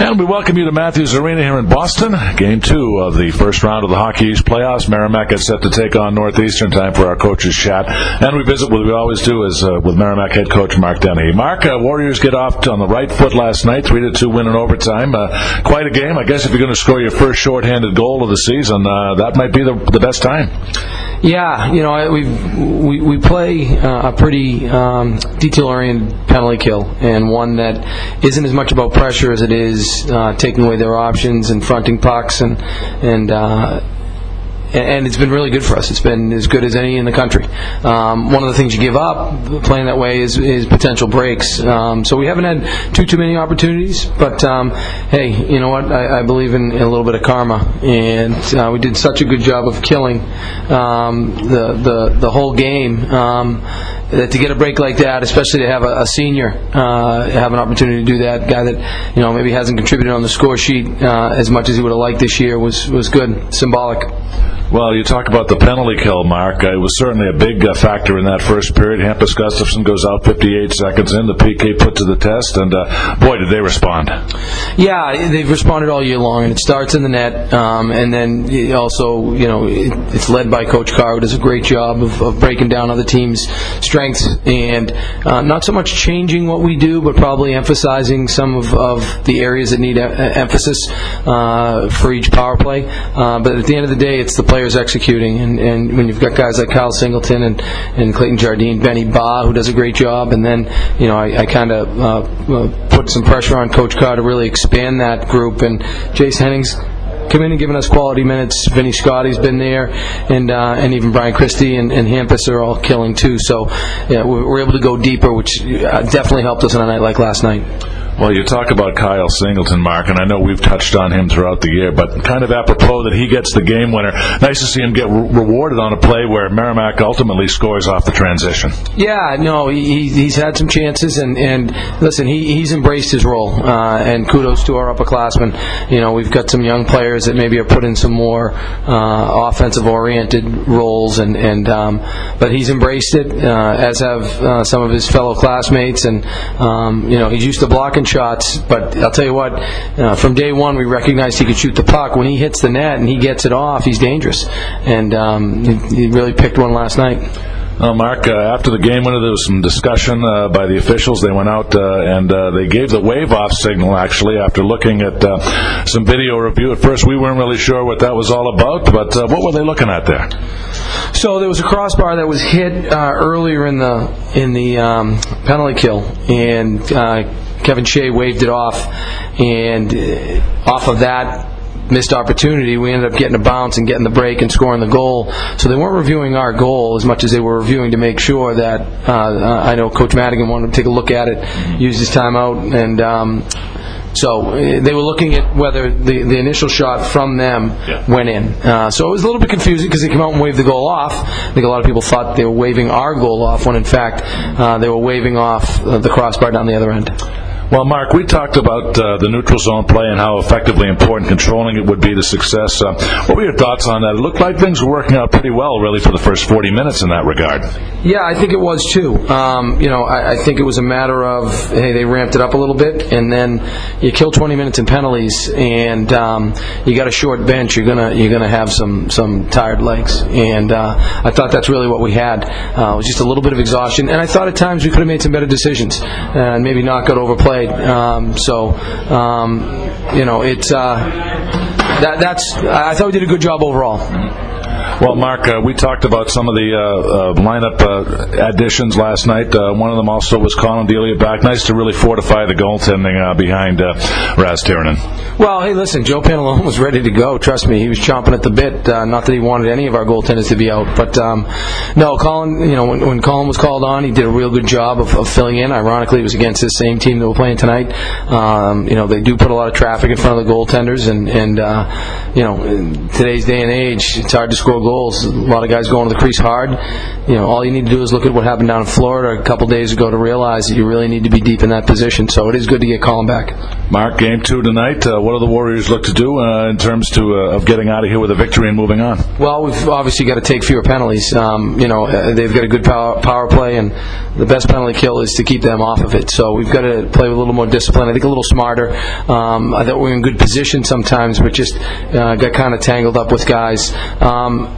And we welcome you to Matthews Arena here in Boston. Game two of the first round of the Hockey East playoffs. Merrimack is set to take on Northeastern. Time for our coaches chat. And we visit what we always do is uh, with Merrimack head coach Mark Dennehy. Mark, uh, Warriors get off on the right foot last night, three to two win in overtime. Uh, quite a game. I guess if you're going to score your first shorthanded goal of the season, uh, that might be the, the best time. Yeah, you know, we we we play uh, a pretty um, detail-oriented penalty kill, and one that isn't as much about pressure as it is uh, taking away their options and fronting pucks, and and uh, and it's been really good for us. It's been as good as any in the country. Um, one of the things you give up playing that way is, is potential breaks. Um, so we haven't had too too many opportunities, but um, hey, you know what? I, I believe in, in, a little bit of karma, and uh, we did such a good job of killing um, the, the the whole game um, that to get a break like that, especially to have a, a senior uh, have an opportunity to do that, guy that you know maybe hasn't contributed on the score sheet uh, as much as he would have liked this year was was good, symbolic. Well, you talk about the penalty kill, Mark. Uh, it was certainly a big uh, factor in that first period. Hampus Gustafsson goes out 58 seconds in. The PK put to the test, and uh, boy, did they respond. Yeah, they've responded all year long, and it starts in the net, um, and then also, you know, it, it's led by Coach Carr, who does a great job of, of breaking down other teams' strengths and uh, not so much changing what we do, but probably emphasizing some of, of the areas that need a, emphasis uh, for each power play. But at the end of the day, it's the play players executing, and, and when you've got guys like Kyle Singleton and, and Clayton Jardine, Benny Ba, who does a great job, and then you know I, I kind of uh, uh, put some pressure on Coach Carr to really expand that group, and Jace Hennings come in and given us quality minutes. Vinny Scotty's been there, and uh, and even Brian Christie and, and Hampus are all killing too. So yeah, we're, we're able to go deeper, which uh, definitely helped us on a night like last night. Well, you talk about Kyle Singleton, Mark, and I know we've touched on him throughout the year, but kind of apropos that he gets the game winner. Nice to see him get re- rewarded on a play where Merrimack ultimately scores off the transition. Yeah, no, he, he's had some chances, and, and listen, he, he's embraced his role, uh, and kudos to our upperclassmen. You know, we've got some young players that maybe are put in some more uh, offensive-oriented roles, and, and um, but he's embraced it, uh, as have uh, some of his fellow classmates, and um, you know, he's used to blocking shots, but I'll tell you what, uh, from day one we recognized he could shoot the puck. When he hits the net and he gets it off, he's dangerous, and um, he, he really picked one last night. Uh, Mark, uh, after the game winner, there was some discussion uh, by the officials. They went out uh, and uh, they gave the wave off signal, actually, after looking at uh, some video review. At first, we weren't really sure what that was all about, but what were they looking at there? So there was a crossbar that was hit earlier in the in the um, penalty kill, and Kevin Shea waved it off, and off of that missed opportunity, we ended up getting a bounce and getting the break and scoring the goal. So they weren't reviewing our goal as much as they were reviewing to make sure that uh, I know Coach Madigan wanted to take a look at it, use his timeout, and. Um, so uh, they were looking at whether the, the initial shot from them yeah. went in. Uh, so it was a little bit confusing because they came out and waved the goal off. I think a lot of people thought they were waving our goal off when in fact uh, they were waving off uh, the crossbar down the other end. Well, Mark, we talked about uh, the neutral zone play and how effectively important controlling it would be to success. Uh, what were your thoughts on that? It looked like things were working out pretty well, really, for the first 40 minutes in that regard. Yeah, I think it was too. Um, you know, I, I, think it was a matter of hey, they ramped it up a little bit, and then you kill 20 minutes in penalties, and um, you got a short bench. You're gonna you're gonna have some some tired legs, and uh, I thought that's really what we had. Uh, it was just a little bit of exhaustion, and I thought at times we could have made some better decisions and maybe not got overplayed played. Um, so, um, you know, it's uh, that, that's. I thought we did a good job overall. Well, Mark, uh, we talked about some of the uh, uh, lineup uh, additions last night. Uh, one of them also was Collin Delia back. Nice to really fortify the goaltending uh, behind Raz Tirronen. Well, hey, listen, Joe Pantalone was ready to go. Trust me, he was chomping at the bit. not that he wanted any of our goaltenders to be out, but um, no, Collin. You know, when, when, Collin was called on, he did a real good job of, of, filling in. Ironically, it was against the same team that we're playing tonight. Um, you know, they do put a lot of traffic in front of the goaltenders, and and you know, in today's day and age, it's hard to score goals. A lot of guys going to the crease hard. You know, all you need to do is look at what happened down in Florida a couple days ago to realize that you really need to be deep in that position. So it is good to get Collin back. Mark, game two tonight. Uh, what do the Warriors look to do uh, in terms to uh, of getting out of here with a victory and moving on? Well, we've obviously got to take fewer penalties. Um, you know, uh, they've got a good power, power play, and the best penalty kill is to keep them off of it. So we've got to play with a little more discipline. I think a little smarter. Um, I thought we were in good position sometimes, but just uh, got kind of tangled up with guys. Um,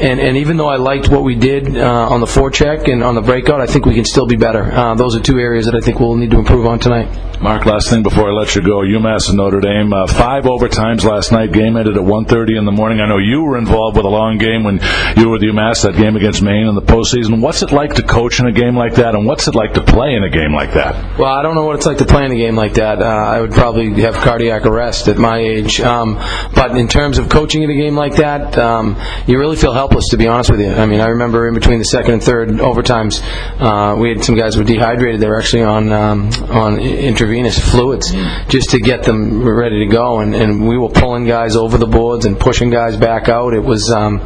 and, and even though I liked what we did uh, on the forecheck and on the breakout, I think we can still be better. Uh, those are two areas that I think we'll need to improve on tonight. Mark, last thing before I let you go, UMass and Notre Dame, uh, five overtimes last night. Game ended at 1:30 in the morning. I know you were involved with a long game when you were with UMass that game against Maine in the postseason. What's it like to coach in a game like that, and what's it like to play in a game like that? Well, I don't know what it's like to play in a game like that. Uh, I would probably have cardiac arrest at my age. Um, but in terms of coaching in a game like that, um, you really feel helpless, to be honest with you. I mean, I remember in between the second and third overtimes, uh, we had some guys who were dehydrated. They were actually on um, on intravenous fluids just to get them ready to go, and, and we were pulling guys over the boards and pushing guys back out. It was um,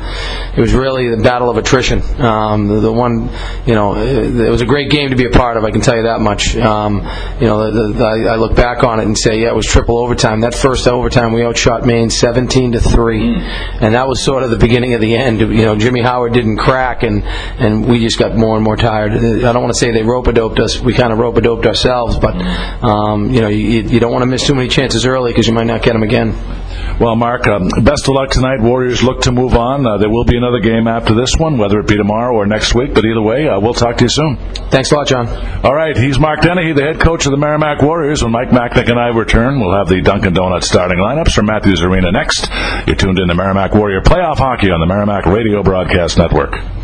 it was really the battle of attrition. Um, the, the one, you know, it was a great game to be a part of. I can tell you that much. Um, you know, the, the, I, I look back on it and say, yeah, it was triple overtime. That first overtime, we outshot Maine 17 to three, and that was sort of the beginning of the end. You know, Jimmy Howard didn't crack, and and we just got more and more tired. I don't want to say they rope a doped us. We kind of rope a doped ourselves, but um, you know, you, you don't want to miss too many chances early because you might not get them again. Well, Mark, um, best of luck tonight. Warriors look to move on. Uh, there will be another game after this one, whether it be tomorrow or next week. But either way, uh, we'll talk to you soon. Thanks a lot, John. All right, he's Mark Dennehy, the head coach of the Merrimack Warriors. When Mike Macknick and I return, we'll have the Dunkin' Donuts starting lineups from Matthews Arena next. You're tuned in to Merrimack Warrior Playoff Hockey on the Merrimack Radio Broadcast Network.